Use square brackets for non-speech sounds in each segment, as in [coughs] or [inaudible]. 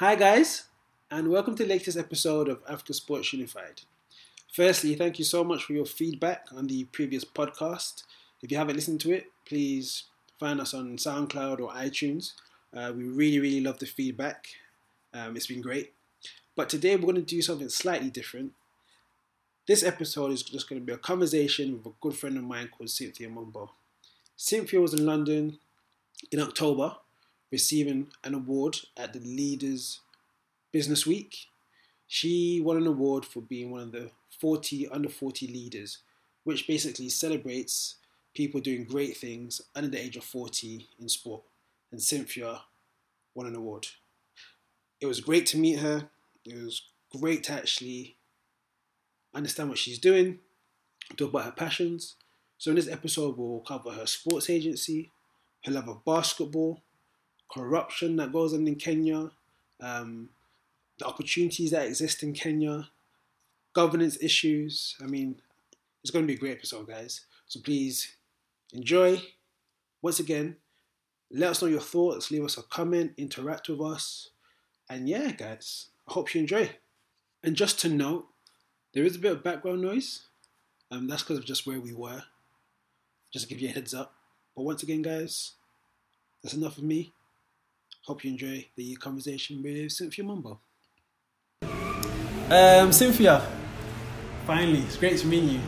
Hi, guys, and welcome to the latest episode of Africa Sports Unified. Firstly, thank you so much for your feedback on the previous podcast. If you haven't listened to it, please find us on SoundCloud or iTunes. Uh, we really, really love the feedback. Um, it's been great. But today we're going to do something slightly different. This episode is just going to be a conversation with a good friend of mine called Cynthia Mumbo. Cynthia was in London in October receiving an award at the Leaders Business Week. She won an award for being one of the 40 under 40 leaders, which basically celebrates people doing great things under the age of 40 in sport. And Cynthia won an award. It was great to meet her. It was great to actually understand what she's doing, talk about her passions. So in this episode, we'll cover her sports agency, her love of basketball, corruption that goes on in Kenya, um, the opportunities that exist in Kenya, governance issues. I mean, it's going to be a great episode, guys. So please enjoy. Once again, let us know your thoughts, leave us a comment, interact with us. And yeah, guys, I hope you enjoy. And just to note, there is a bit of background noise. Um, that's because of just where we were. Just to give you a heads up. But once again, guys, that's enough of me. Hope you enjoy the conversation with Cynthia Mumbo. Um, Cynthia, finally, it's great to meet you.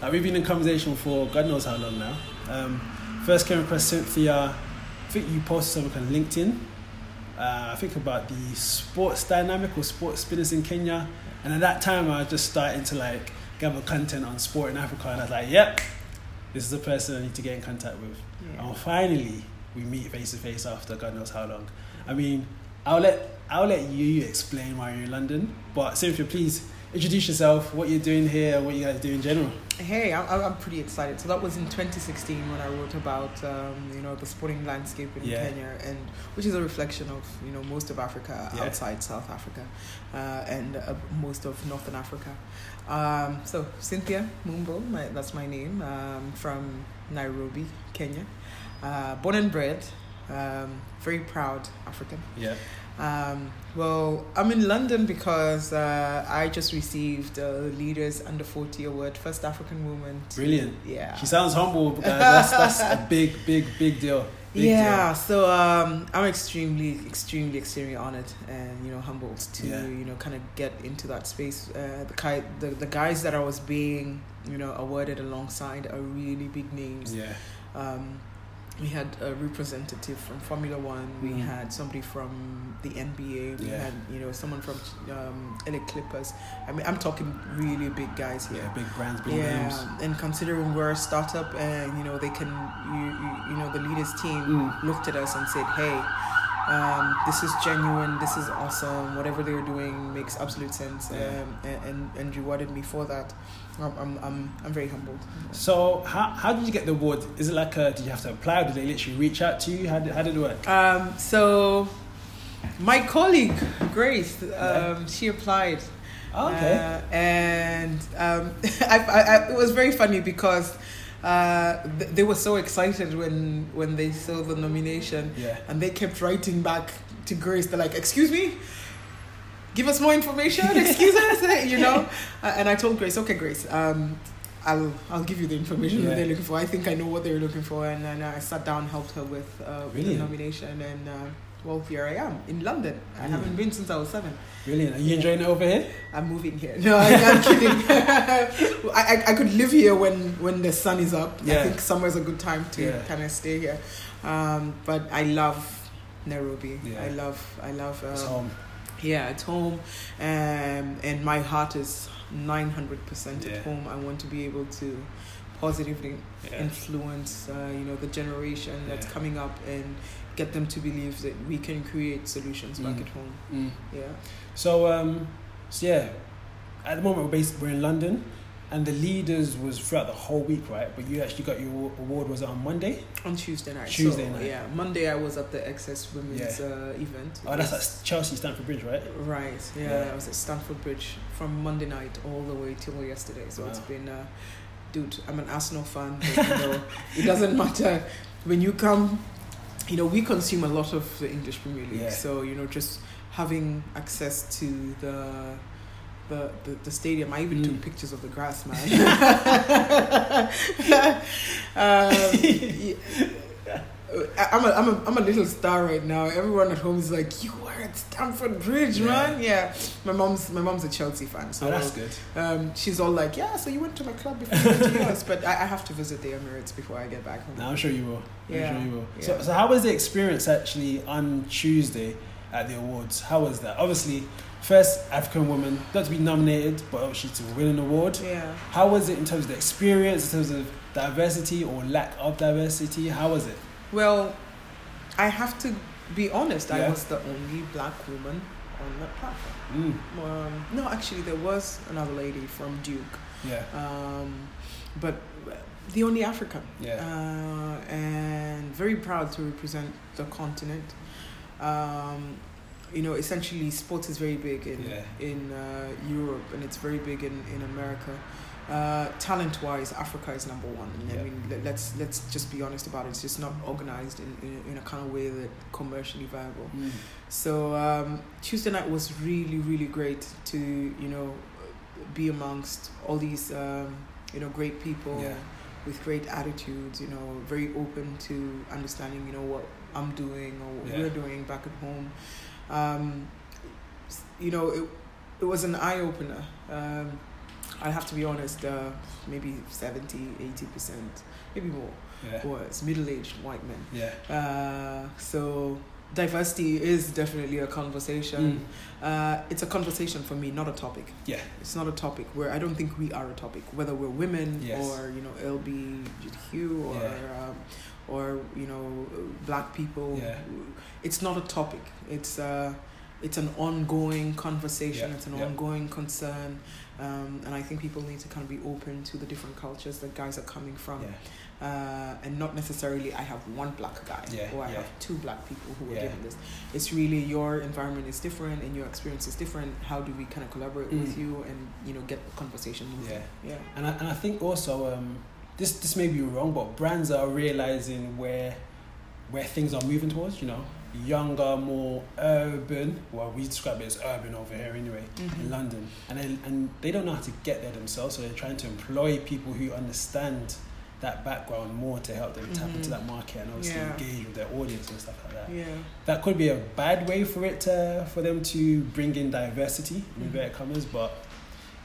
Uh, we've been in conversation for God knows how long now. Um, first came across Cynthia, I think you posted something on LinkedIn. Uh, I think about the sports dynamic or sports business in Kenya. And at that time, I was just starting to like gather content on sport in Africa. And I was like, yep, this is the person I need to get in contact with. Yeah. And finally, we meet face to face after God knows how long. I mean, I'll let I'll let you explain why you're in London, but Cynthia, please introduce yourself, what you're doing here, what you guys do in general. Hey, I'm, I'm pretty excited. So that was in 2016 when I wrote about um, you know the sporting landscape in yeah. Kenya, and which is a reflection of you know most of Africa yeah. outside South Africa, uh, and uh, most of Northern Africa. Um, so Cynthia Mumbo, my, that's my name, um, from Nairobi, Kenya, uh, born and bred, um, very proud African. Yeah. Um, well, I'm in London because uh, I just received the Leaders Under 40 Award, first African woman. To, Brilliant. Yeah. She sounds humble, guys. That's, that's a [laughs] big, big, big deal. Big yeah, deal. so um, I'm extremely, extremely, extremely honored and you know humbled to yeah. you know kind of get into that space. Uh, the, the the guys that I was being you know awarded alongside are really big names. Yeah. Um, we had a representative from Formula One. We mm. had somebody from the NBA. We yeah. had you know someone from um, LA Clippers. I mean, I'm talking really big guys here. Yeah, big brands, big yeah. names. And considering we're a startup, and you know they can, you you, you know the leaders team mm. looked at us and said, hey. Um, this is genuine. This is awesome. Whatever they were doing makes absolute sense, yeah. um, and, and and rewarded me for that. I'm, I'm, I'm very humbled. So, how, how did you get the award? Is it like a, did you have to apply? Or did they literally reach out to you? How did, how did it work? Um, so, my colleague, Grace, um, she applied. Oh, okay. Uh, and um, [laughs] I, I, it was very funny because uh, th- they were so excited when when they saw the nomination. Yeah. And they kept writing back to Grace. They're like, "Excuse me, give us more information, excuse [laughs] us, [laughs] you know. Uh, and I told Grace, okay, Grace, um, I'll I'll give you the information yeah. that they're looking for. I think I know what they're looking for, and then I sat down, helped her with, uh, with the nomination, and uh, well, here I am in London. I mm. haven't been since I was seven. Brilliant. Are you enjoying it over here? I'm moving here. No, I, am [laughs] kidding. I, I, I could live here when when the sun is up. Yeah. I think summer is a good time to yeah. kind of stay here. Um, but I love Nairobi. Yeah. I love I love. Um, home yeah at home um, and my heart is 900% yeah. at home i want to be able to positively yeah. influence uh, you know the generation that's yeah. coming up and get them to believe that we can create solutions back mm. at home mm. yeah so um so yeah at the moment we're based we're in london and the leaders was throughout the whole week, right? But you actually got your award was it on Monday? On Tuesday night. Tuesday so, night. Yeah, Monday I was at the Excess Women's yeah. uh, event. Oh, that's at Chelsea Stamford Bridge, right? Right. Yeah, yeah, I was at Stamford Bridge from Monday night all the way till yesterday. So wow. it's been, uh, dude, I'm an Arsenal fan. But, you know, it doesn't [laughs] matter when you come you know, we consume a lot of the English Premier League. Yeah. So, you know, just having access to the the, the, the stadium. I even mm. took pictures of the grass, man. [laughs] [laughs] um, I'm a, I'm, a, I'm a little star right now. Everyone at home is like, you at Stamford Bridge, yeah. man. Yeah, my mom's my mom's a Chelsea fan, so oh, that's good. Um, she's all like, yeah, so you went to my club before you went to yours, but I, I have to visit the Emirates before I get back home. No, I'm sure you will. Yeah. I'm sure you will. Yeah. So, so how was the experience actually on Tuesday at the awards? How was that? Obviously, first African woman not to be nominated, but obviously to win an award. Yeah. How was it in terms of the experience, in terms of diversity or lack of diversity? How was it? Well, I have to be honest. Yeah. I was the only black woman on that platform. Mm. Um, no, actually, there was another lady from Duke. Yeah. Um, but the only African. Yeah. Uh, and very proud to represent the continent. Um, you know, essentially, sports is very big in yeah. in uh, Europe, and it's very big in in America. Uh, talent wise, Africa is number one. Yeah. I mean, let, us let's just be honest about it. It's just not organized in, in, in a kind of way that commercially viable. Mm. So um, Tuesday night was really really great to you know be amongst all these um, you know great people yeah. with great attitudes. You know, very open to understanding you know what I'm doing or what yeah. we're doing back at home. Um, you know, it it was an eye opener. Um, I have to be honest, uh, maybe 70, 80%, maybe more, yeah. was middle aged white men. Yeah. Uh, so diversity is definitely a conversation. Mm. Uh, it's a conversation for me, not a topic. Yeah. It's not a topic where I don't think we are a topic, whether we're women yes. or, you know, LBGTQ or, yeah. um, or, you know, black people. Yeah. It's not a topic. It's, uh, it's an ongoing conversation. Yeah. It's an yeah. ongoing concern. Um, and I think people need to kind of be open to the different cultures that guys are coming from. Yeah. Uh, and not necessarily I have one black guy yeah, or I yeah. have two black people who are doing this. It's really your environment is different and your experience is different. How do we kind of collaborate mm. with you and you know get the conversation moving? Yeah, yeah. And I, and I think also um, this this may be wrong, but brands are realizing where where things are moving towards. You know, younger, more urban. Well, we describe it as urban over here anyway mm-hmm. in London, and they, and they don't know how to get there themselves. So they're trying to employ people who understand that background more to help them mm-hmm. tap into mm-hmm. that market and obviously yeah. engage with their audience and stuff like that. Yeah. That could be a bad way for it to for them to bring in diversity mm-hmm. in inverted commas, but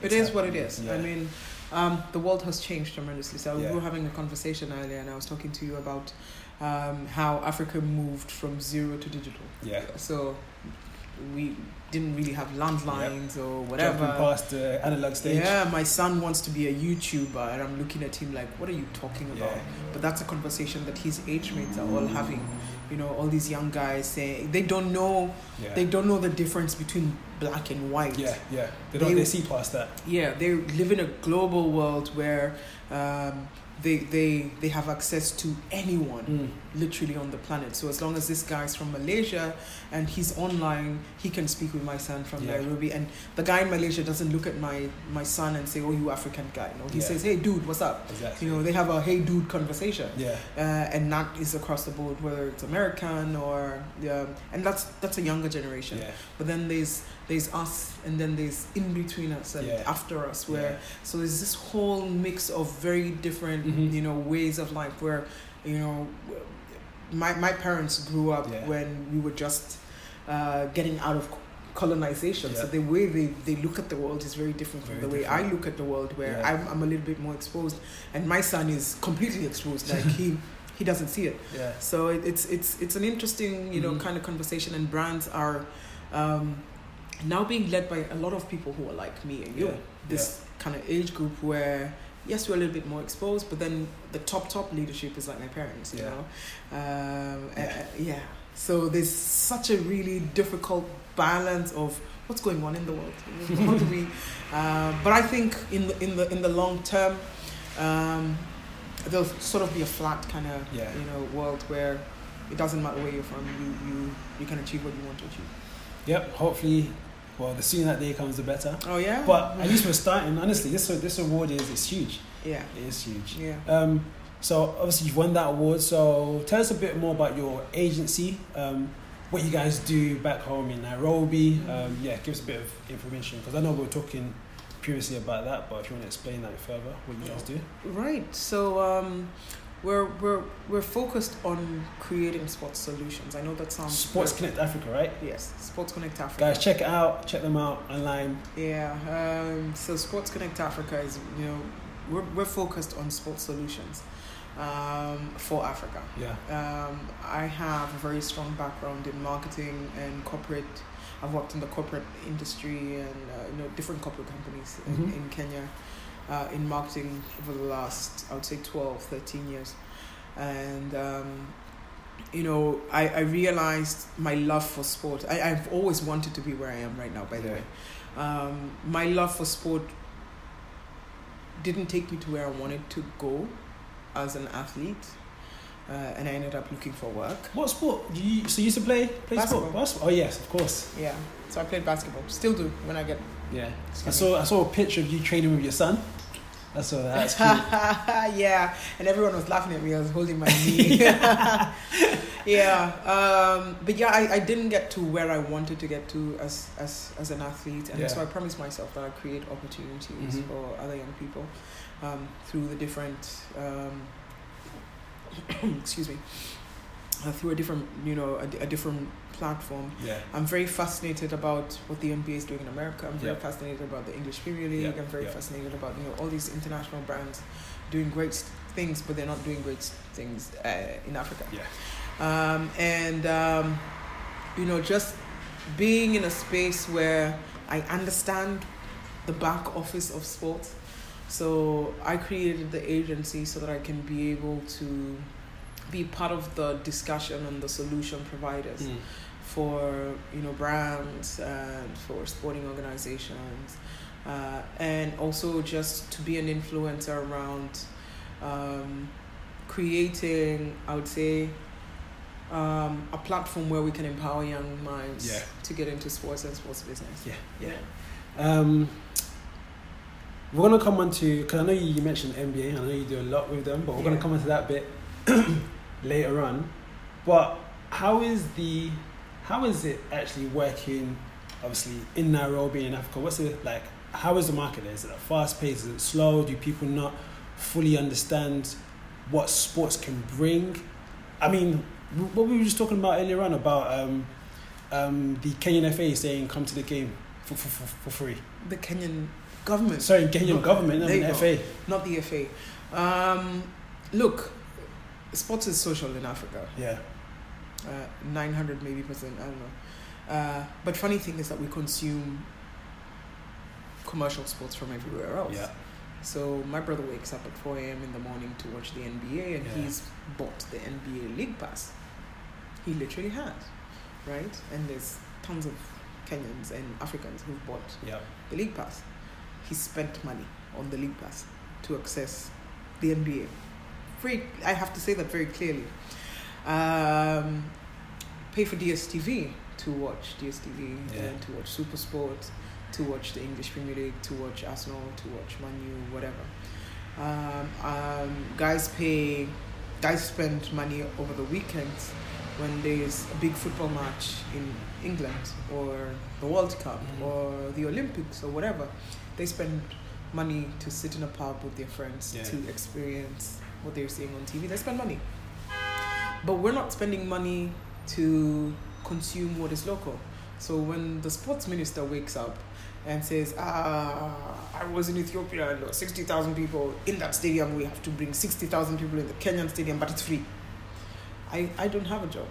it is what it is. Yeah. I mean. Um, the world has changed tremendously. So yeah. we were having a conversation earlier, and I was talking to you about um, how Africa moved from zero to digital. Yeah. So we didn't really have landlines yep. or whatever. Jumping past the analog stage. Yeah, my son wants to be a YouTuber, and I'm looking at him like, "What are you talking about?" Yeah. But that's a conversation that his age mates are all having. You know, all these young guys saying they don't know, yeah. they don't know the difference between black and white. Yeah, yeah, they don't. They, they see past that. Yeah, they live in a global world where. Um, they they they have access to anyone mm. literally on the planet so as long as this guy's from malaysia and he's online he can speak with my son from yeah. nairobi and the guy in malaysia doesn't look at my my son and say oh you african guy no he yeah. says hey dude what's up exactly. you know they have a hey dude conversation yeah uh, and that is across the board whether it's american or yeah and that's that's a younger generation yeah. but then there's there's us and then there's in between us and yeah. after us where yeah. so there's this whole mix of very different mm-hmm. you know ways of life where you know my my parents grew up yeah. when we were just uh, getting out of colonization so the way they, they look at the world is very different very from the different. way I look at the world where I'm, I'm a little bit more exposed and my son is completely exposed like [laughs] he he doesn't see it yeah so it, it's it's it's an interesting you know mm-hmm. kind of conversation and brands are um, now being led by a lot of people who are like me and you, yeah. this yeah. kind of age group where yes we're a little bit more exposed, but then the top top leadership is like my parents, you yeah. know, um, yeah. Uh, yeah. So there's such a really difficult balance of what's going on in the world. [laughs] How do we? Uh, but I think in the in the in the long term. Um, there'll sort of be a flat kind of yeah. you know world where it doesn't matter where you're from you you you can achieve what you want to achieve yep hopefully well, the sooner that day comes, the better. Oh yeah. But at least [laughs] we're starting. Honestly, this this award is it's huge. Yeah. It is huge. Yeah. Um, So obviously you've won that award. So tell us a bit more about your agency, um, what you guys do back home in Nairobi. Um, yeah, give us a bit of information because I know we were talking previously about that, but if you want to explain that further, what you guys do. Right. So um, we're we're we're focused on creating sports solutions. I know that sounds Sports Connect Africa, right? Yes, Sports Connect Africa. Guys, check it out. Check them out online. Yeah. Um, so Sports Connect Africa is you know we're we're focused on sports solutions um, for Africa. Yeah. Um, I have a very strong background in marketing and corporate. I've worked in the corporate industry and uh, you know different corporate companies Mhm. in, in Kenya uh, in marketing over the last I would say 12, 13 years, and um, you know I, I realized my love for sport. I, I've always wanted to be where I am right now. By the Yeah. way, um, my love for sport didn't take me to where I wanted to go as an athlete, uh, and I ended up looking for work. What sport? Do you, so you used to play play Basketball. sport? Basketball. Oh yes, of course. Yeah, so I played basketball. Still do when I get. Yeah. I saw I saw a picture of you training with your son. That's all. That's cute. [laughs] yeah, and everyone was laughing at me. I was holding my knee. [laughs] [laughs] yeah, um, but yeah, I, I didn't get to where I wanted to get to as as, as an athlete, and Yeah. so I promised myself that I'd create opportunities Mhm. for other young people um, through the different. Um, [clears throat] excuse me. Uh, through a different, you know, a, a different platform. yeah. I'm very fascinated about what the NBA is doing in America. I'm very Yeah. fascinated about the English Premier League. Yeah, I'm very fascinated about you know all these international brands doing great things, but they're not doing great things uh, in Africa. Yeah. Um, and um, you know, just being in a space where I understand the back office of sports. So I created the agency so that I can be able to be part of the discussion and the solution providers Mm. For you know brands and for sporting organizations uh, and also just to be an influencer around um, creating i would say um, a platform where we can empower young minds Yeah. to get into sports and sports business Yeah, yeah. Um, we're gonna come on to because I know you mentioned NBA. I know you do a lot with them, but we're gonna come on to that bit [clears throat] later on. But how is the how is it actually working? Obviously in Nairobi in Africa, what's it like? How is the market there? Is it a fast pace? Is it slow? Do people not fully understand what sports can bring? I mean, what we were just talking about earlier on about um, um, the Kenyan FA saying come to the game for, for, for, for free. the kenyan government Sorry, Kenyan government, not There you the go. FA. not the fa um, look sports is social in africa Yeah, uh, 900 maybe percent i don't know. Uh, but funny thing is that we consume commercial sports from everywhere else. Yeah, so my brother wakes up at 4 a.m in the morning to watch the nba and Yeah. he's bought the nba league pass. He literally has right? And there's tons of kenyans and africans who've bought yeah. the league pass. He spent money on the league pass to access the nba very i have to say that very clearly um, pay for dstv to watch dstv Yeah. and to watch super sport to watch the english premier league to watch arsenal to watch manu whatever um, um, guys pay guys spend money over the weekends when there's a big football match in England or the World Cup Mhm. or the Olympics or whatever. They spend money to sit in a pub with their friends Yeah. to experience what they're seeing on TV. They spend money. But we're not spending money to consume what is local. So when the sports minister wakes up and says, ah, I was in Ethiopia and there were 60,000 people in that stadium, we have to bring 60,000 people in the Kenyan stadium, but it's free. I, I don't have a job.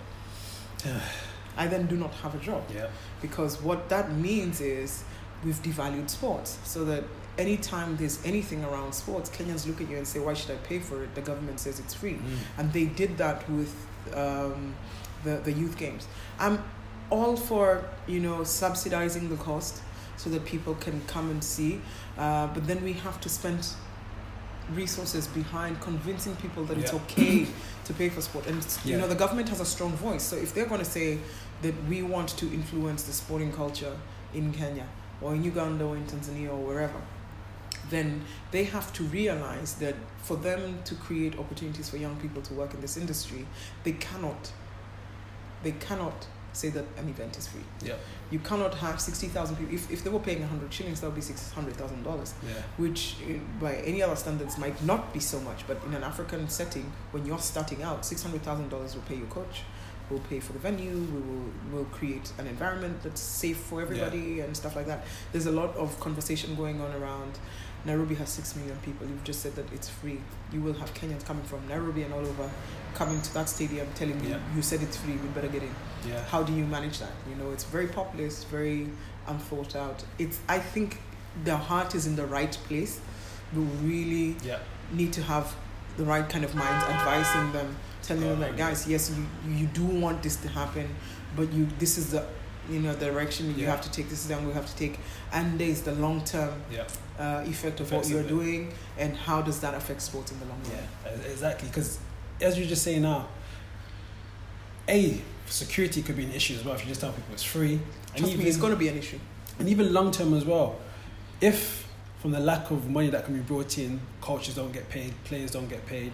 [sighs] I then do not have a job yeah, because what that means is we've devalued sports so that anytime there's anything around sports, Kenyans look at you and say, Why should I pay for it? The government says it's free. Mm. And they did that with um, the, the youth games. I'm all for, you know, subsidizing the cost so that people can come and see. Uh, but then we have to spend resources behind convincing people that it's okay to pay for sport. And, you know, the government has a strong voice. So if they're going to say that we want to influence the sporting culture in Kenya or in Uganda or in Tanzania or wherever, then they have to realize that for them to create opportunities for young people to work in this industry, they cannot they cannot say that an event is free. Yeah. You cannot have 60,000 people. If, if they were paying 100 shillings, that would be $600,000. Yeah. Which, uh, by any other standards, might not be so much. But in an African setting, when you're starting out, $600,000 will pay your coach, will pay for the venue, we will will create an environment that's safe for everybody yeah. and stuff like that. There's a lot of conversation going on around Nairobi has 6 million people. You've just said that it's free. You will have Kenyans coming from Nairobi and all over coming to that stadium telling you, yeah. you said it's free, we better get in. Yeah. How do you manage that? You know, it's very populist, very unthought out. It's, I think the heart is in the right place. We really yeah. need to have the right kind of minds advising them, telling them that, guys, yes, you, you do want this to happen, but you this is the you know direction you have to take this is the angle you have to take and there's the long term yeah uh, effect of what you're doing and how does that affect sports in the long run. Yeah, exactly. Because as you just say now, a security could be an issue as well if you just tell people it's free. Trust even, me, it's going to be an issue. And even long term as well, if from the lack of money that can be brought in, coaches don't get paid, players don't get paid.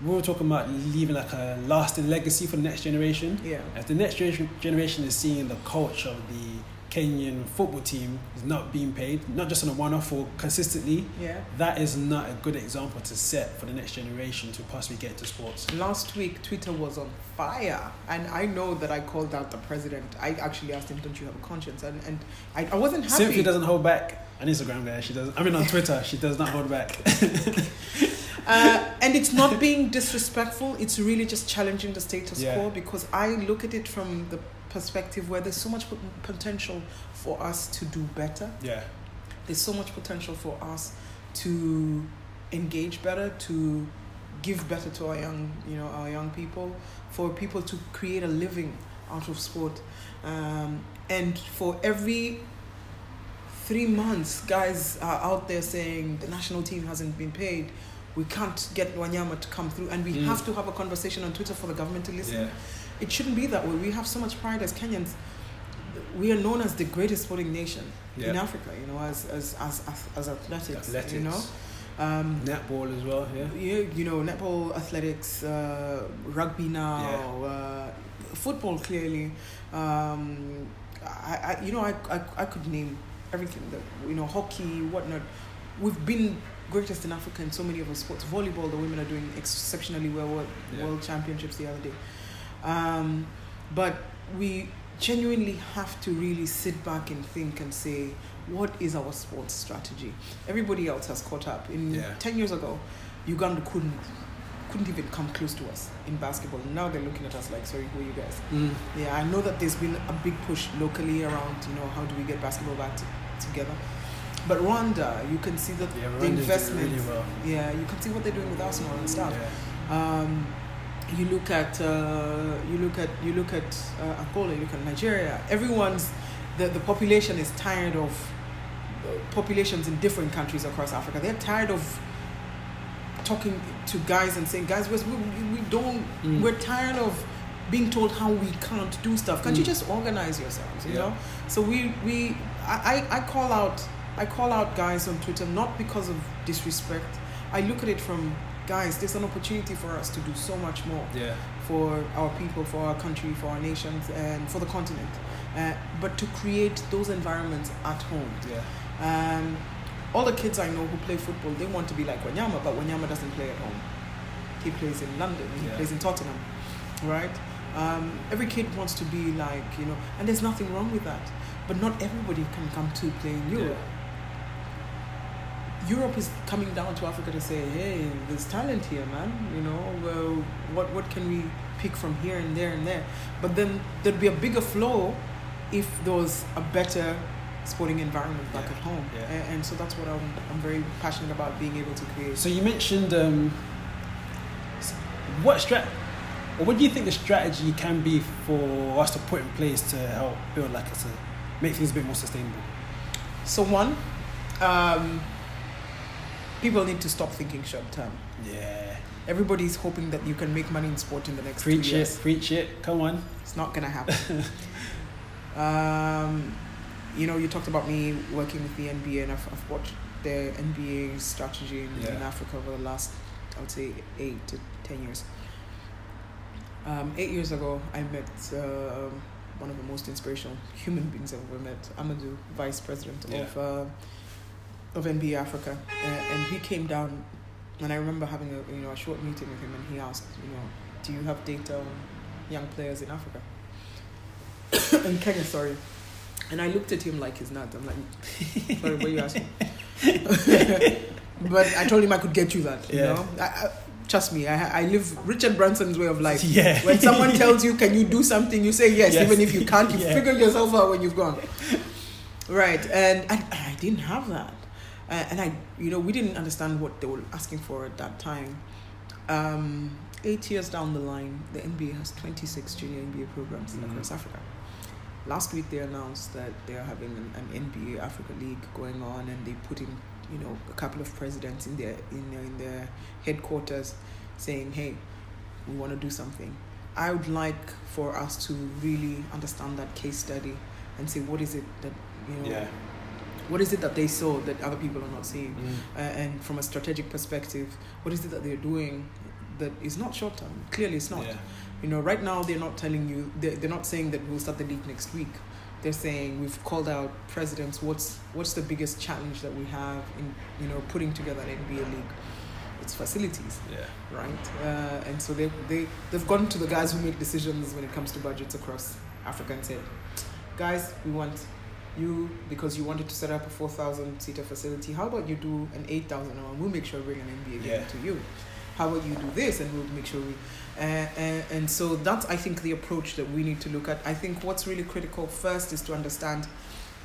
We were talking about leaving like a lasting legacy for the next generation. Yeah. As the next generation generation is seeing the coach of the Kenyan football team is not being paid, not just on a one off or consistently, yeah. that is not a good example to set for the next generation to possibly get into sports. Last week, Twitter was on fire, and I know that I called out the president. I actually asked him, Don't you have a conscience? And, and I, I wasn't happy. Cynthia doesn't hold back on Instagram, there. She does. I mean, on Twitter, she does not hold back. [laughs] uh, and it's not being disrespectful, it's really just challenging the status yeah. quo because I look at it from the perspective where there's so much potential for us to do better. Yeah. There's so much potential for us to engage better, to give better to our young, you know, our young people, for people to create a living out of sport, um, and for every three months, guys are out there saying the national team hasn't been paid. We can't get Wanyama to come through, and we mm. have to have a conversation on Twitter for the government to listen. Yeah it shouldn't be that way. We have so much pride as Kenyans. We are known as the greatest sporting nation yeah. in Africa, you know, as as as as, athletics, athletics, you know. Um, netball as well, yeah. Yeah, you know, netball, athletics, uh, rugby now, yeah. uh, football clearly. Um, I, I, you know, I, I, I could name everything that you know, hockey, whatnot. We've been greatest in Africa in so many of our sports. Volleyball, the women are doing exceptionally well. World, yeah. world championships the other day. Um, but we genuinely have to really sit back and think and say, what is our sports strategy? Everybody else has caught up. In yeah. ten years ago, Uganda couldn't couldn't even come close to us in basketball. Now they're looking at us like, sorry, who are you guys? Mm. Yeah, I know that there's been a big push locally around, you know, how do we get basketball back to, together. But Rwanda, you can see that yeah, the investment. Really well. Yeah, you can see what they're doing with Arsenal and stuff. Yeah. Um, you look at uh, you look at you look at uh, Angola, you look at Nigeria. Everyone's the the population is tired of populations in different countries across Africa. They're tired of talking to guys and saying, guys, we, we don't. Mm. We're tired of being told how we can't do stuff. Can't mm. you just organize yourselves? You yeah. know. So we we I, I call out I call out guys on Twitter not because of disrespect. I look at it from guys, there's an opportunity for us to do so much more yeah. for our people, for our country, for our nations, and for the continent. Uh, but to create those environments at home. Yeah. Um, all the kids I know who play football, they want to be like Wanyama, but Wanyama doesn't play at home. He plays in London. He yeah. plays in Tottenham, right? Um, every kid wants to be like you know, and there's nothing wrong with that. But not everybody can come to play in Europe. Yeah Europe is coming down to Africa to say, hey, there's talent here, man. You know, well, what what can we pick from here and there and there? But then there'd be a bigger flow if there was a better sporting environment back yeah. at home. Yeah. And, and, so that's what I'm, I'm very passionate about being able to create. So you mentioned um, what strat, or what do you think the strategy can be for us to put in place to help build like to make things a bit more sustainable? So one. Um, people need to stop thinking short term. Yeah. Everybody's hoping that you can make money in sport in the next preach years. it, preach it. Come on. It's not gonna happen. [laughs] um, you know, you talked about me working with the NBA, and I've, I've watched the NBA strategy in, yeah. in Africa over the last, I would say, eight to ten years. Um, eight years ago, I met uh, one of the most inspirational human beings I've ever met, Amadou, vice president yeah. of uh, of NBA Africa, uh, and he came down, and I remember having a you know a short meeting with him, and he asked, you know, do you have data on young players in Africa? [coughs] in Kenya, sorry. And I looked at him like he's nuts. I'm like, [laughs] sorry, what are you asking? [laughs] but I told him I could get you that. You yeah. know, I, I, trust me. I, I live Richard Branson's way of life. Yeah. When someone [laughs] tells you, "Can you do something?" you say yes, yes. even if you can't. You yeah. figure yourself out when you've gone. Right, and I, I didn't have that, uh, and I, you know, we didn't understand what they were asking for at that time. Um, eight years down the line, the NBA has 26 junior NBA programs mm-hmm. across Africa. Last week, they announced that they are having an, an NBA Africa League going on, and they put in, you know, a couple of presidents in their in in their headquarters, saying, "Hey, we want to do something." I would like for us to really understand that case study and say what is it that you know. Yeah. What is it that they saw that other people are not seeing? Mm. Uh, and from a strategic perspective, what is it that they're doing that is not short term. Clearly, it's not. Yeah. You know, right now they're not telling you. They're, they're not saying that we'll start the league next week. They're saying we've called out presidents. What's what's the biggest challenge that we have in you know putting together an NBA league? It's facilities. Yeah. Right. Uh, and so they they they've gone to the guys who make decisions when it comes to budgets across Africa and said, guys, we want you because you wanted to set up a 4,000 seater facility. How about you do an 8,000 and We'll make sure we bring an NBA yeah. to you how about you do this and we'll make sure we uh, and, and so that's i think the approach that we need to look at i think what's really critical first is to understand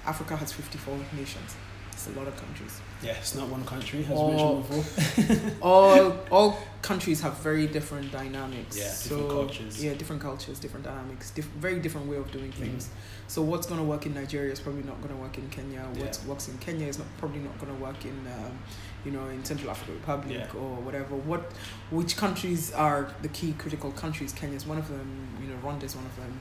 africa has 54 nations it's a lot of countries yeah it's not one country as all, mentioned before [laughs] all all countries have very different dynamics yeah different cultures yeah different cultures different dynamics diff- very different way of doing mm. things mm. so what's going to work in nigeria is probably not going to work in kenya what yeah. works in kenya is not probably not going to work in um, you know, in Central African Republic yeah. or whatever. What, which countries are the key critical countries? Kenya is one of them. You know, Rwanda is one of them.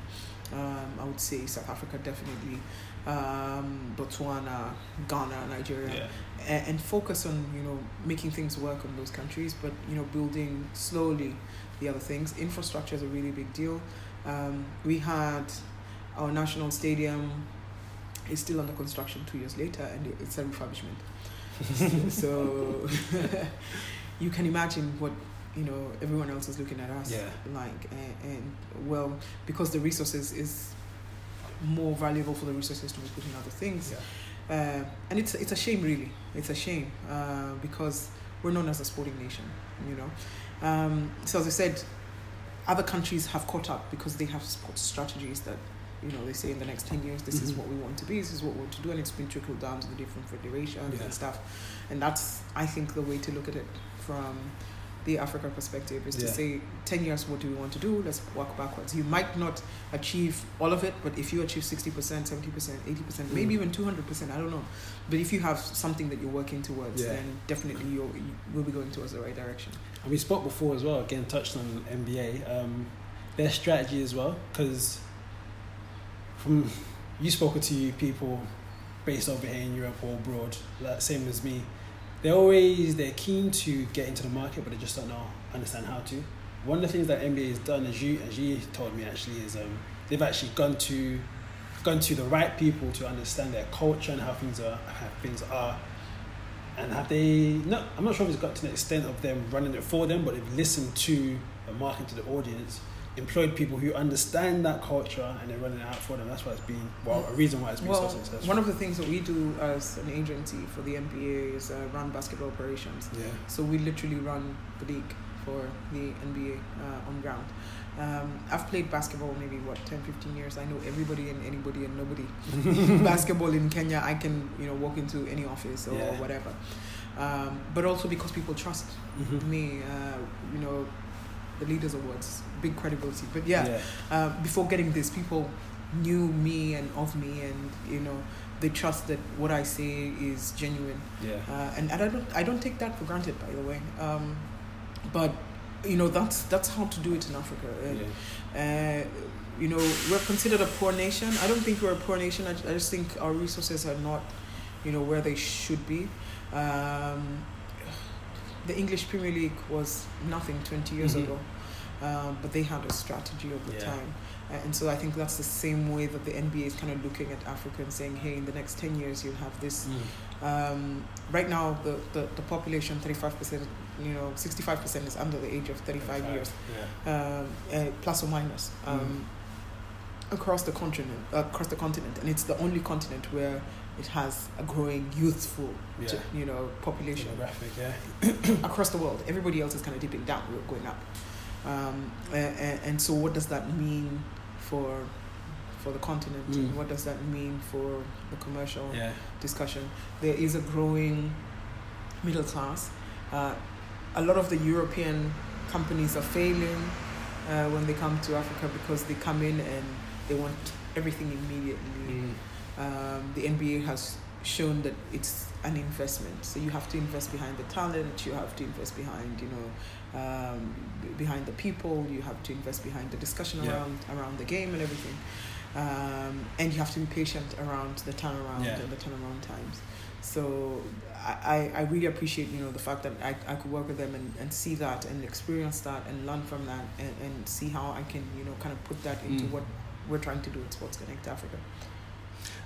Um, I would say South Africa definitely, um, Botswana, Ghana, Nigeria, yeah. and, and, focus on you know making things work in those countries, but you know building slowly the other things. Infrastructure is a really big deal. Um, we had our national stadium is still under construction two years later, and it's a refurbishment. [laughs] so [laughs] you can imagine what you know everyone else is looking at us yeah. like and, and, well because the resources is more valuable for the resources to be put in other things yeah. uh, and it's it's a shame really it's a shame uh, because we're known as a sporting nation you know um, so as I said other countries have caught up because they have sports strategies that you know, they say in the next 10 years, this mm-hmm. is what we want to be, this is what we want to do, and it's been trickled down to the different federations yeah. and stuff. And that's, I think, the way to look at it from the Africa perspective is yeah. to say 10 years, what do we want to do? Let's work backwards. You might not achieve all of it, but if you achieve 60%, 70%, 80%, mm. maybe even 200%, I don't know. But if you have something that you're working towards, yeah. then definitely you're, you will be going towards the right direction. And we spoke before as well, again, touched on NBA, um, their strategy as well, because from you spoke to people based over here in Europe or abroad, like same as me, they're always they're keen to get into the market, but they just don't know understand how to. One of the things that NBA has done, as you as you told me actually, is um, they've actually gone to gone to the right people to understand their culture and how things are how things are. And have they no I'm not sure if it's got to the extent of them running it for them, but they've listened to the market to the audience employed people who understand that culture and they're running it out for them. That's why it's been well a reason why it's been well, so successful. One of the things that we do as an agency for the NBA is uh, run basketball operations. Yeah. So we literally run the league for the NBA uh, on ground. Um, I've played basketball maybe what 10, 15 years. I know everybody and anybody and nobody. [laughs] basketball in Kenya, I can you know walk into any office or, yeah. whatever. Um, but also because people trust mm-hmm. me. Uh, you know, the Leaders Awards, big credibility. But yeah, yeah. Uh, before getting this, people knew me and of me, and you know, they trust that what I say is genuine. Yeah. Uh, and, and I don't I don't take that for granted, by the way. Um, but you know that's that's how to do it in Africa. yeah. Uh, you know, we're considered a poor nation. I don't think we're a poor nation. I, I just think our resources are not, you know, where they should be. Um, the English Premier League was nothing 20 years mm-hmm. ago, um, but they had a strategy over yeah. time. And so I think that's the same way that the NBA is kind of looking at Africa and saying, hey, in the next 10 years, you'll have this. Mm. Um, right now, the, the, the population, 35%, you know, 65% is under the age of 35, 35 years, yeah. um, uh, plus or minus. Mm. Um, across the continent, across the continent, and it's the only continent where it has a growing youthful, yeah. you know, population. yeah. [clears throat] across the world, everybody else is kind of dipping down. We're going up, um, and, and so what does that mean for for the continent? Mm. What does that mean for the commercial yeah. discussion? There is a growing middle class. Uh, a lot of the European companies are failing uh, when they come to Africa because they come in and they want everything immediately. Mm. Um, the NBA has shown that it's an investment. So you have to invest behind the talent. You have to invest behind you know um, behind the people. You have to invest behind the discussion yeah. around around the game and everything. Um, and you have to be patient around the turnaround yeah. and the turnaround times. So I, I really appreciate you know the fact that I, I could work with them and, and see that and experience that and learn from that and, and see how I can you know kind of put that into mm. what we're trying to do at Sports Connect Africa.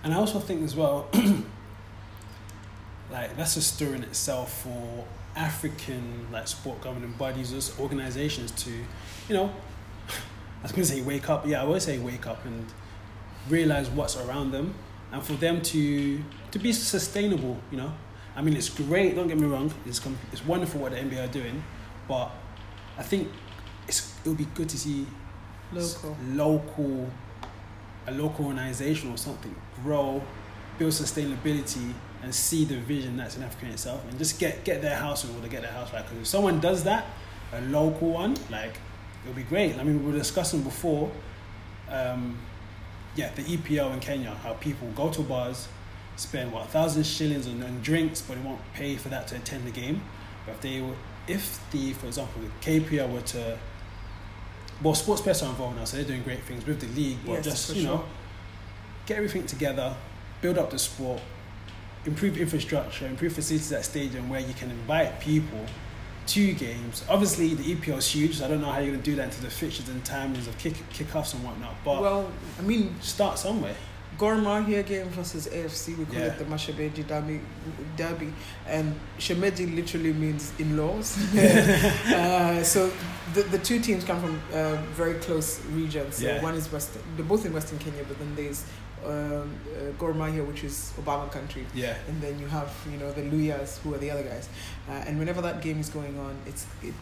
And I also think as well, [clears throat] like that's a story in itself for African like sport governing bodies, or organizations to, you know, [laughs] I was gonna say wake up. Yeah, I would say wake up and realize what's around them, and for them to to be sustainable. You know, I mean, it's great. Don't get me wrong. It's it's wonderful what the NBA are doing, but I think it's it would be good to see local local a local organization or something grow, build sustainability, and see the vision that's in Africa itself, and just get get their house in order, get their house right. Because if someone does that, a local one, like it'll be great. I mean, we were discussing before, um, yeah, the EPL in Kenya, how people go to bars, spend what thousand shillings on, on drinks, but they won't pay for that to attend the game. But if they, if the, for example, the KPL were to well, sports players are involved now, so they're doing great things with the league. But yes, just you sure. know, get everything together, build up the sport, improve infrastructure, improve facilities at stadium where you can invite people to games. Obviously, the EPL is huge. So I don't know how you're going to do that into the fixtures and timings of kick kickoffs and whatnot. But well, I mean, start somewhere. Gor Mahia game versus AFC, we call yeah. it the Mashemeji Derby, derby, and Shemeji literally means in-laws. [laughs] [laughs] uh, so the, the two teams come from uh, very close regions. So yeah. one is western, they're both in Western Kenya, but then there's um, uh, Gor Mahia, which is Obama country. Yeah. And then you have you know the Luyas, who are the other guys. Uh, and whenever that game is going on, it's it,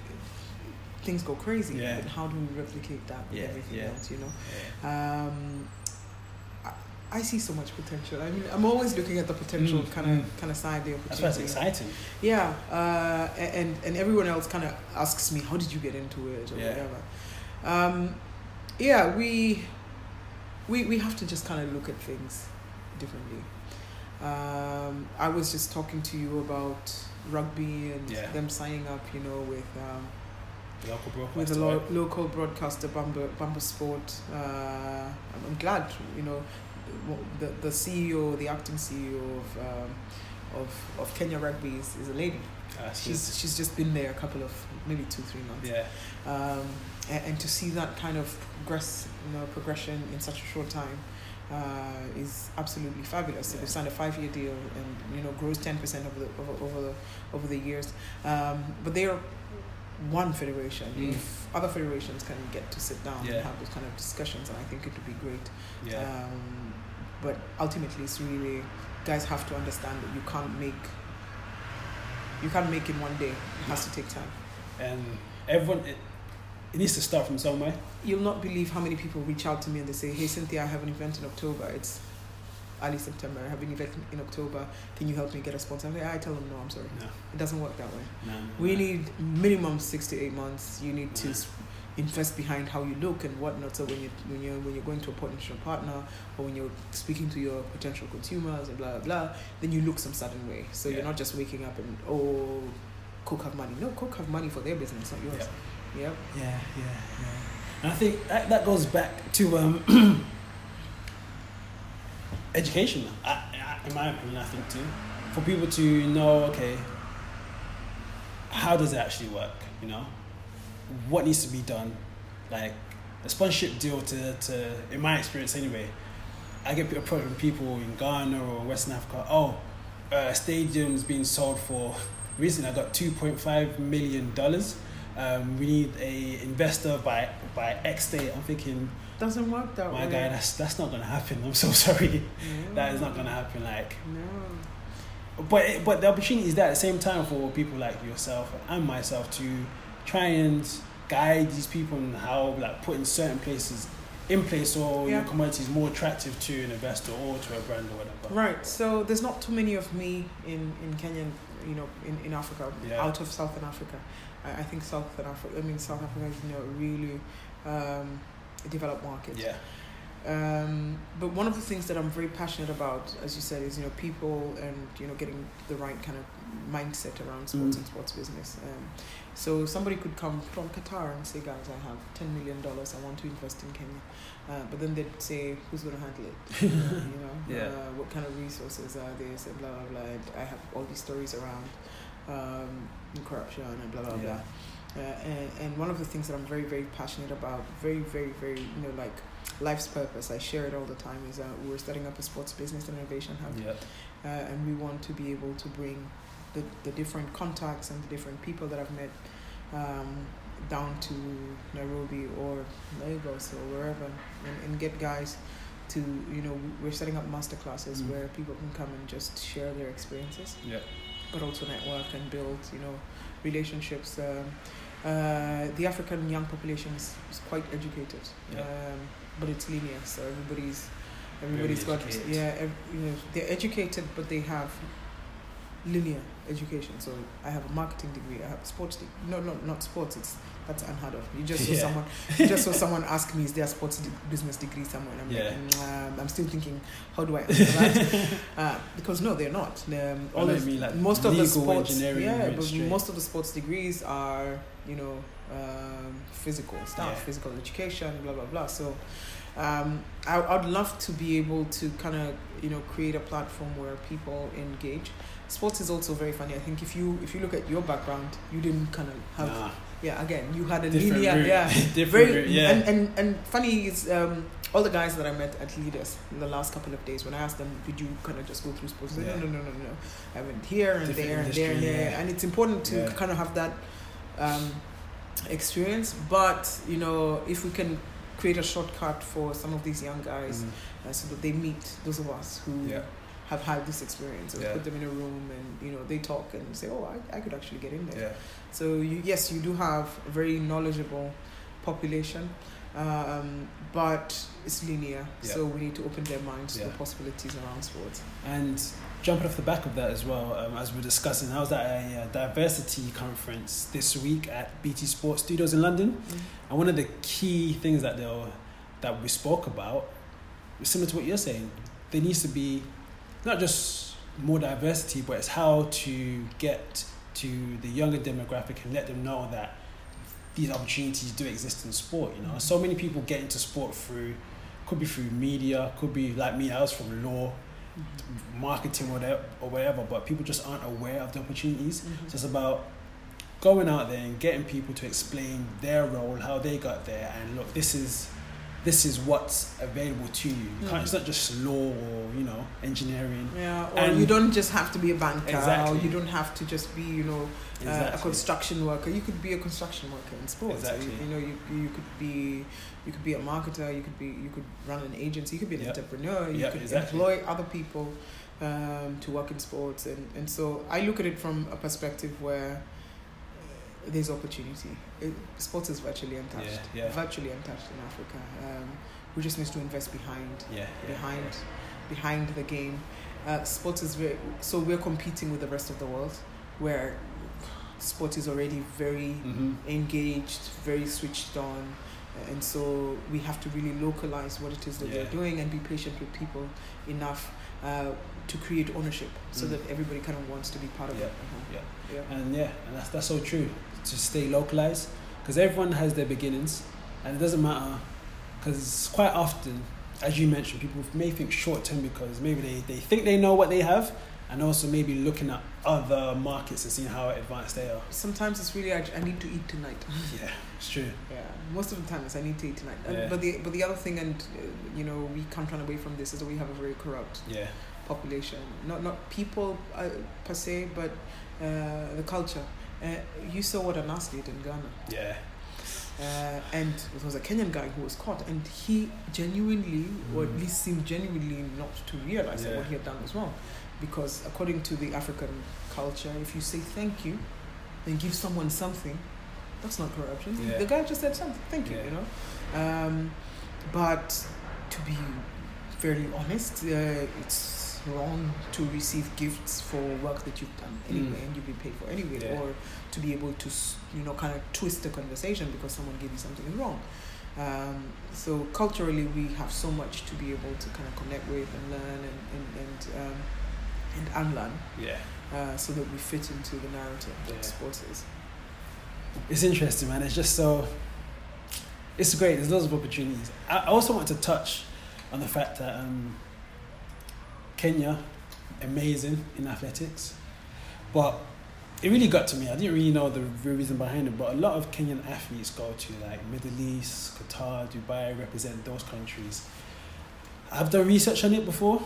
things go crazy. Yeah. And how do we replicate that with yeah, everything yeah. else? You know. Um, I see so much potential. I mean, I'm always looking at the potential mm, kind of mm. kind of side, the opportunity. That's what's exciting. Yeah, uh, and and everyone else kind of asks me, "How did you get into it?" or yeah. whatever. Um, yeah, we we we have to just kind of look at things differently. Um, I was just talking to you about rugby and yeah. them signing up, you know, with. Um, local broadcaster, with a lo- local broadcaster, Bamba, Bamba Sport. Uh, I'm glad, you know, the, the CEO, the acting CEO of um, of, of Kenya Rugby is, is a lady. Ah, she's she's just been there a couple of maybe two three months. Yeah. Um, and, and to see that kind of progress, you know, progression in such a short time, uh, is absolutely fabulous. Yeah. They've signed a five year deal and you know grows ten percent over the over, over the over the years. Um, but they are one federation. Mm. If other federations can get to sit down yeah. and have those kind of discussions, and I think it would be great. Yeah. Um, but ultimately it's really guys have to understand that you can't make you can't make in one day. It has to take time. And everyone it, it needs to start from somewhere. You'll not believe how many people reach out to me and they say hey cynthia i have an event in october. It's early september. I have an event in october. Can you help me get a sponsor? I, like, i tell them no i'm sorry. No. it doesn't work that way. No, no, we need minimum six to eight months. You need to invest behind how you look and whatnot. So when you when you when you're going to a potential partner or when you're speaking to your potential consumers and blah blah, blah then you look some certain way. So yeah. you're not just waking up and oh, Coke have money. No, Coke have money for their business, not yours. Yeah. Yep. Yeah, yeah, yeah. And I think that, that goes back to um, [clears throat] education. I, I, in my opinion, I think too, for people to know, okay, how does it actually work? You know, what needs to be done? Like a sponsorship deal to, to in my experience anyway. I get approached from people in Ghana or Western Africa. Oh, uh, stadium's being sold for. Recently, I got two point five million dollars. Um, we need a investor by by X date. I'm thinking doesn't work that my way. My guy, that's that's not gonna happen. I'm so [laughs] sorry. No. That is not gonna happen. Like no. But but the opportunity is there at the same time for people like yourself and myself to try and guide these people on how like putting certain places in place so yeah. your commodity is more attractive to an investor or to a brand or whatever. Right. So there's not too many of me in in Kenya, you know, in, in Africa, yeah. out of Southern Africa. I, I think Southern Africa. I mean, South Africa is you know really um, a developed market. Yeah. Um, but one of the things that I'm very passionate about, as you said, is you know people and you know getting the right kind of mindset around sports mm. and sports business. Um, so somebody could come from Qatar and say, guys, I have ten million dollars. I want to invest in Kenya. Uh, but then they'd say, who's going to handle it? [laughs] you know, yeah. uh, what kind of resources are there? And blah blah blah. And I have all these stories around um, corruption and blah blah yeah. blah. Uh, and, and one of the things that I'm very very passionate about, very very very you know like life's purpose. I share it all the time. Is that we're setting up a sports business innovation hub, uh, and we want to be able to bring the, the different contacts and the different people that I've met um, down to Nairobi or Lagos or wherever and, and get guys to you know we're setting up master classes mm. where people can come and just share their experiences yeah but also network and build you know relationships um, uh, the African young population is, is quite educated yeah. um, but it's linear so everybody's everybody's got yeah you know they're educated but they have linear education. So I have a marketing degree. I have a sports degree. No, no, not sports. It's that's unheard of. You just saw yeah. someone. [laughs] You just saw someone ask me, "Is there a sports di- business degree somewhere?" And I'm yeah. like, mm, um, I'm still thinking, how do I [laughs] answer that? uh, because no, they're not. Um, all of, mean, like most of the sports, yeah, but most of the sports degrees are, you know, um, physical stuff, yeah. physical education, blah blah blah. So. Um, I, I'd love to be able to kind of you know create a platform where people engage sports is also very funny. I think if you if you look at your background, you didn't kind of have nah. yeah again you had a Different linear route. yeah [laughs] Different very route, yeah and, and and funny is um, all the guys that I met at Leaders in the last couple of days when I asked them did you kind of just go through sports yeah. no no no no no I went here and Different there industry, and there and there yeah. and it's important to yeah. kind of have that um, experience but you know if we can create a shortcut for some of these young guys mm uh, so that they meet those of us who yeah have had this experience. yeah. put them in a room and you know they talk and say, oh, I, I could actually get in there. Yeah. So you, yes, you do have a very knowledgeable population, um, but it's linear. Yeah. So we need to open their minds yeah. to the possibilities around sports. And jumping off the back of that as well, um, as we're discussing, I was at a uh, diversity conference this week at BT Sports Studios in London, mm. and one of the key things that they were, that we spoke about, was similar to what you're saying, there needs to be not just more diversity, but it's how to get to the younger demographic and let them know that these opportunities do exist in sport. You know, so many people get into sport through, could be through media, could be like me. I was from law, marketing, or whatever, or whatever. But people just aren't aware of the opportunities. Mm-hmm. So it's about going out there and getting people to explain their role, how they got there, and look, this is this is what's available to you. you mm. It's not just law or you know engineering. Yeah, or and you don't just have to be a banker. Exactly. Or you don't have to just be you know exactly. uh, a construction worker. You could be a construction worker in sports. Exactly. You, you, know, you you could be you could be a marketer. You could be you could run an agency. You could be an yep. entrepreneur. You yep, could exactly. employ other people um, to work in sports. And and so I look at it from a perspective where there's opportunity. It, sports is virtually untouched. Yeah, yeah. Virtually untouched in Africa. Um, we just need to invest behind. Yeah, behind, behind the game. Uh, sports is very so we're competing with the rest of the world, where sport is already very mm-hmm. engaged, very switched on, and so we have to really localize what it is that we're doing and be patient with people enough. Uh, to create ownership so mm. that everybody kind of wants to be part of yeah. it. Uh-huh. Yeah. yeah. And yeah, and that's, that's so true. To stay localized because everyone has their beginnings and it doesn't matter because quite often, as you mentioned, people may think short term because maybe they, they think they know what they have, and also maybe looking at other markets and seeing how advanced they are. Sometimes it's really I, I need to eat tonight. [laughs] yeah, it's true. Yeah, most of the time it's I need to eat tonight. Yeah. but the but the other thing, and uh, you know, we can't run away from this is that we have a very corrupt yeah population. Not not people uh, per se, but uh, the culture. Uh, you saw what an athlete in Ghana. Yeah. Uh, and it was a Kenyan guy who was caught, and he genuinely, mm. or at mm. least seemed genuinely not to realize yeah. that what he had done was wrong because according to the African culture, if you say thank you and give someone something, that's not corruption. Yeah. The guy just said something, thank you, yeah. you know. Um, but to be fairly honest, uh, it's wrong to receive gifts for work that you've done anyway mm. and you've been paid for anyway, yeah. or to be able to, you know, kind of twist the conversation because someone gave you something wrong. Um, so culturally, we have so much to be able to kind of connect with and learn and and, and um, and unlearn. Yeah. Uh, so that we fit into the narrative that yeah. sports is. It's interesting, man. It's just so. It's great. There's lots of opportunities. I also want to touch on the fact that um, Kenya, amazing in athletics, but it really got to me. I didn't really know the real reason behind it, but a lot of Kenyan athletes go to like Middle East, Qatar, Dubai, represent those countries. I've done research on it before,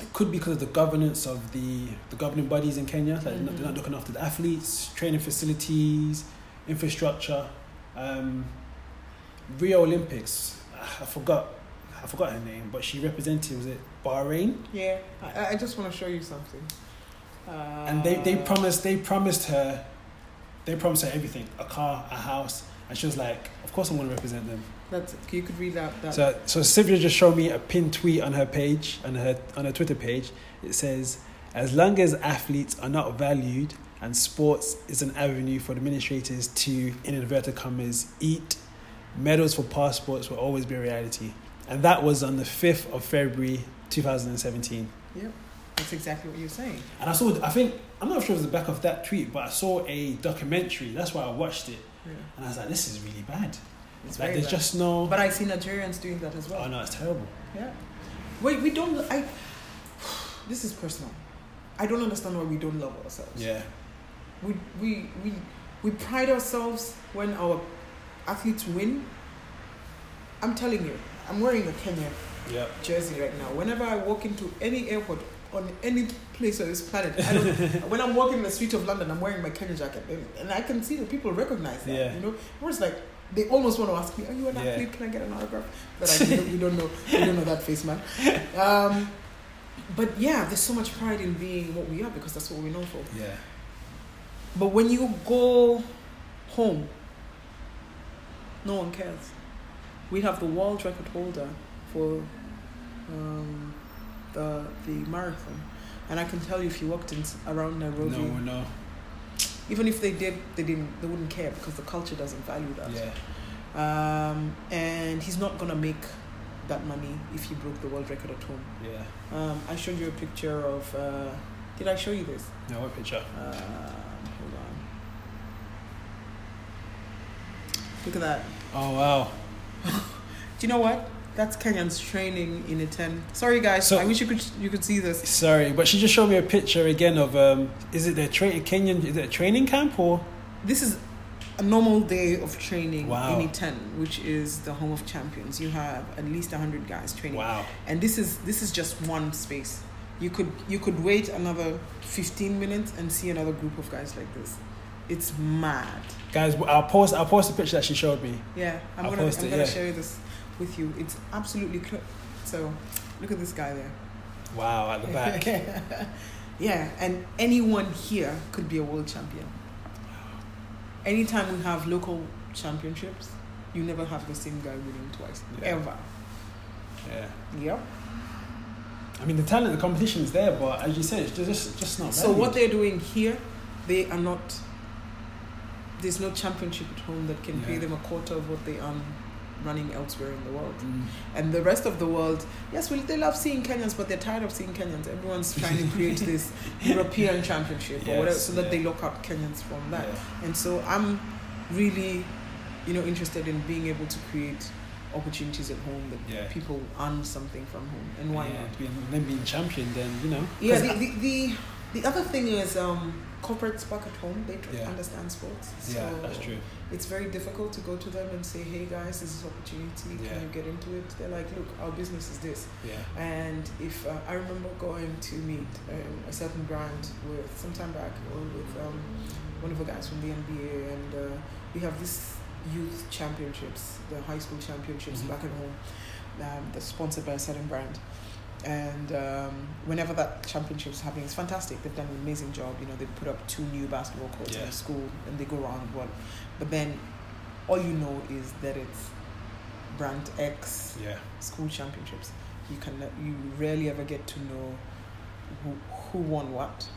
it could be because of the governance of the the governing bodies in Kenya. Like mm-hmm. they're not looking after the athletes, training facilities, infrastructure. Um, Rio Olympics, I forgot, I forgot her name, but she represented was it Bahrain? Yeah, I, I just want to show you something. Uh, and they, they promised they promised her, they promised her everything, a car, a house, and she was like, of course I want to represent them. That's you could read that. that. So so Sylvia just showed me a pinned tweet on her page on her on her Twitter page. It says, "As long as athletes are not valued and sports is an avenue for administrators to, in inverted commas, eat, medals for passports will always be a reality." And that was on the fifth of February, two thousand and seventeen. Yep, that's exactly what you're saying. And I saw, I think I'm not sure it was the back of that tweet, but I saw a documentary. That's why I watched it, yeah. and I was like, "This is really bad." It's like there's bad. just no. But I see Nigerians doing that as well. Oh no, it's terrible. Yeah. Wait, we don't. I. This is personal. I don't understand why we don't love ourselves. Yeah. We we we we pride ourselves when our athletes win. I'm telling you, I'm wearing a Kenya yeah. jersey right now. Whenever I walk into any airport on any place on this planet, I don't, [laughs] when I'm walking the street of London, I'm wearing my Kenya jacket, and, and I can see that people recognize that. Yeah. You know, it's like they almost want to ask me, "Are you an yeah. athlete? Can I get an autograph?" But I, we, don't, we don't know. We don't know that face, man. Um, but yeah, there's so much pride in being what we are because that's what we're known for. Yeah. But when you go home, no one cares. We have the world record holder for um, the the marathon, and I can tell you, if you walked in around Nairobi, no, no even if they did, they didn't. They wouldn't care because the culture doesn't value that. Yeah. Um, and he's not gonna make that money if he broke the world record at home. Yeah. Um, I showed you a picture of. Uh, did I show you this? No, what picture? Uh, hold on. Look at that. Oh wow. [laughs] Do you know what? That's Kenyans training in a tent. Sorry, guys. So, I wish you could you could see this. Sorry, but she just showed me a picture again of um. Is it their tra- Kenyan? Is it a training camp or? This is a normal day of training wow. in Iten, which is the home of champions. You have at least hundred guys training. Wow. And this is this is just one space. You could you could wait another fifteen minutes and see another group of guys like this. It's mad. Guys, I'll post I'll post the picture that she showed me. Yeah, I'm I'll gonna I'm it, gonna yeah. show you this with you. It's absolutely clear. So look at this guy there. Wow, at the back. [laughs] yeah, and anyone here could be a world champion. Anytime we have local championships, you never have the same guy winning twice. Yeah. Ever. Yeah. Yep. I mean, the talent, the competition is there, but as you said, it's just just not. So what they're doing here, they are not. There's no championship at home that can yeah. pay them a quarter of what they earn running elsewhere in the world. Mm. And the rest of the world, yes, well, they love seeing Kenyans, but they're tired of seeing Kenyans. Everyone's trying to create [laughs] this European championship yes, or whatever, so that yeah. they lock up Kenyans from that. Yeah. And so I'm really you know, interested in being able to create opportunities at home that yeah. people earn something from home, and why not? Then being champion, then you know. Yeah, the, the, the the other thing is um, corporates back at home they yeah. understand sports. So yeah, that's true. It's very difficult to go to them and say, "Hey guys, this is opportunity. Yeah. Can you get into it?" They're like, "Look, our business is this." Yeah. And if uh, I remember going to meet um, a certain brand with some time back, or with um, one of the guys from the NBA, and uh, we have this youth championships, the high school championships mm-hmm. back at home. Um, that's sponsored by a certain brand and um, whenever that championship is happening, it's fantastic. They've done an amazing job. You know, they put up two new basketball courts yeah. in the school, and they go around one. But then, all you know is that it's brand X yeah. school championships. You can you rarely ever get to know who who won what.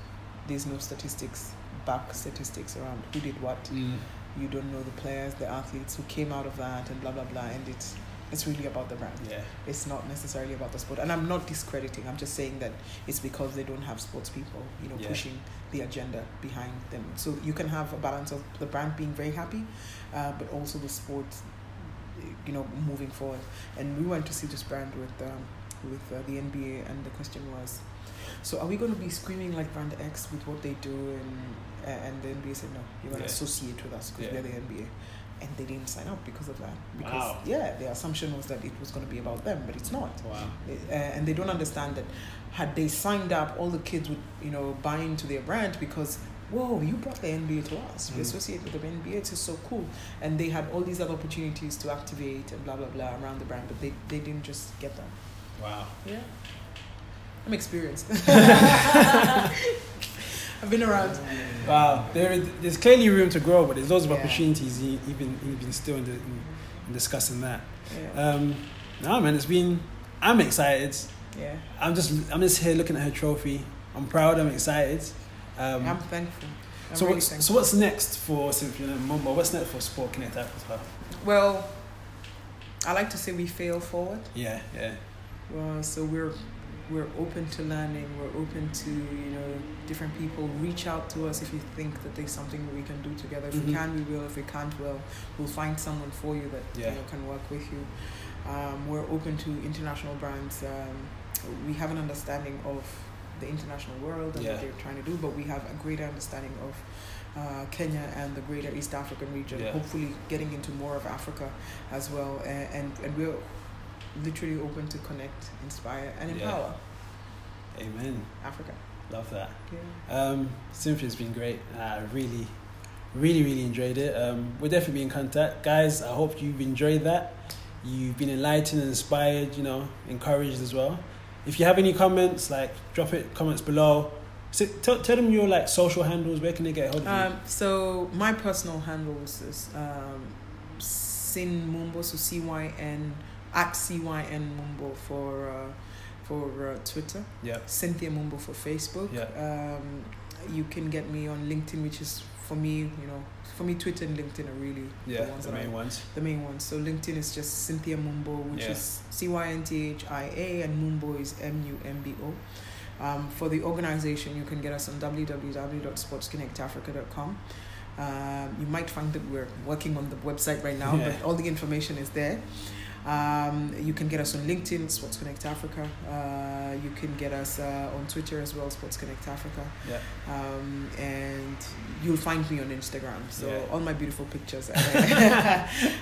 There's no statistics, back statistics around who did what. Mm. You don't know the players, the athletes who came out of that, and blah blah blah. And it's it's really about the brand. Yeah. It's not necessarily about the sport. And I'm not discrediting. I'm just saying that it's because they don't have sports people, you know, yeah. pushing the agenda behind them. So you can have a balance of the brand being very happy, uh, but also the sport, you know, moving forward. And we went to see this brand with um, with uh, the NBA, and the question was, so are we going to be screaming like brand X with what they do? And and the NBA said no, you're going to yeah. associate with us because yeah. we're the NBA and they didn't sign up because of that. Because wow. yeah, the assumption was that it was going to be about them, but it's not. Wow. Uh, and they don't understand that had they signed up, all the kids would you know buy into their brand because whoa, you brought the NBA to us. Mm. We associate with the NBA. It's just so cool. And they had all these other opportunities to activate and blah blah blah around the brand, but they they didn't just get them. Wow. Yeah. I'm experienced. [laughs] [laughs] I've been around. Wow, there, there's clearly room to grow, but there's lots of yeah. opportunities even even still in, the, in, in discussing that. Yeah. Um, no, man, it's been. I'm excited. Yeah. I'm just I'm just here looking at her trophy. I'm proud. I'm excited. Um, I'm thankful. I'm so really what's thankful. so what's next for Cynthia and Mumbo? What's next for Sport Connect Africa? Well, I like to say we fail forward. Yeah, yeah. Well, so we're we're open to learning. We're open to you know different people. Reach out to us if you think that there's something we can do together. If mm-hmm. we can, we will. If we can't, well, we'll find someone for you that yeah. you know, can work with you. Um, we're open to international brands. Um, we have an understanding of the international world and yeah. what they're trying to do, but we have a greater understanding of uh, Kenya and the greater East African region. Yeah. Hopefully, getting into more of Africa as well, and and, and we're literally open to connect, inspire, and empower. Yeah. Amen. Africa. Love that. Yeah. Um, Cynthia's been great. I really, really, really enjoyed it. Um, we'll definitely be in contact, guys. I hope you've enjoyed that. You've been enlightened, inspired, you know, encouraged as well. If you have any comments, like drop it comments below. So tell, tell them your like social handles. Where can they get hold of um, you? So my personal handles is um, Cyn Mumbo, so C Y N at CYN Mumbo for uh, for uh, Twitter. Yeah. Cynthia Mumbo for Facebook. Yeah. Um, you can get me on LinkedIn, which is for me, you know, for me, Twitter and LinkedIn are really yeah, the ones the main I, ones. The main ones. So LinkedIn is just Cynthia Mumbo, which yeah. is C Y N T H I A, and Mumbo is M U M B O. Um, for the organization, you can get us on www.sportsconnectafrica.com. Um, you might find that we're working on the website right now, yeah. but all the information is there. Um, you can get us on LinkedIn, Sports Connect Africa. Uh, you can get us uh, on Twitter as well, Sports Connect Africa. Yeah. Um, and you'll find me on Instagram. So yeah. all my beautiful pictures [laughs] [laughs]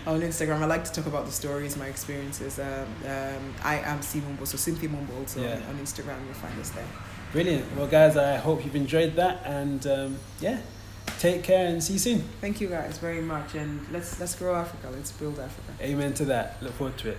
on Instagram. I like to talk about the stories, my experiences. Um, um, I am C Mumbo, so Cynthia Mumbo also yeah. on, on Instagram. You'll find us there. Brilliant. Well, guys, I hope you've enjoyed that, and um, yeah. Take care and see you soon. Thank you guys very much and let's let's grow Africa. Let's build Africa. Amen to that. Look forward to it.